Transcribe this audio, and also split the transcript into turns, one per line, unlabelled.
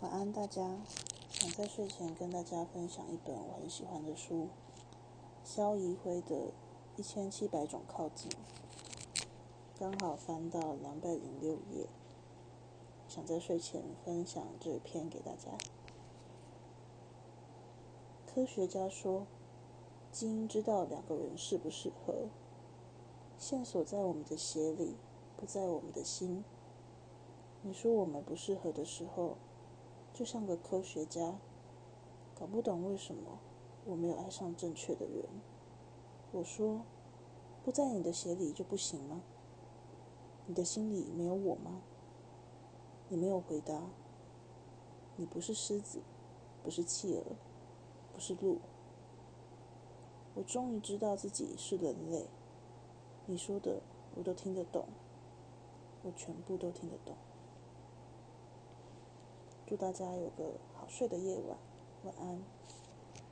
晚安，大家。想在睡前跟大家分享一本我很喜欢的书，萧怡辉的《一千七百种靠近》，刚好翻到两百零六页，想在睡前分享这篇给大家。科学家说，基因知道两个人适不适合，线索在我们的血里，不在我们的心。你说我们不适合的时候。就像个科学家，搞不懂为什么我没有爱上正确的人。我说，不在你的鞋里就不行吗？你的心里没有我吗？你没有回答。你不是狮子，不是企鹅，不是鹿。我终于知道自己是人类。你说的我都听得懂，我全部都听得懂。祝大家有个好睡的夜晚，晚安。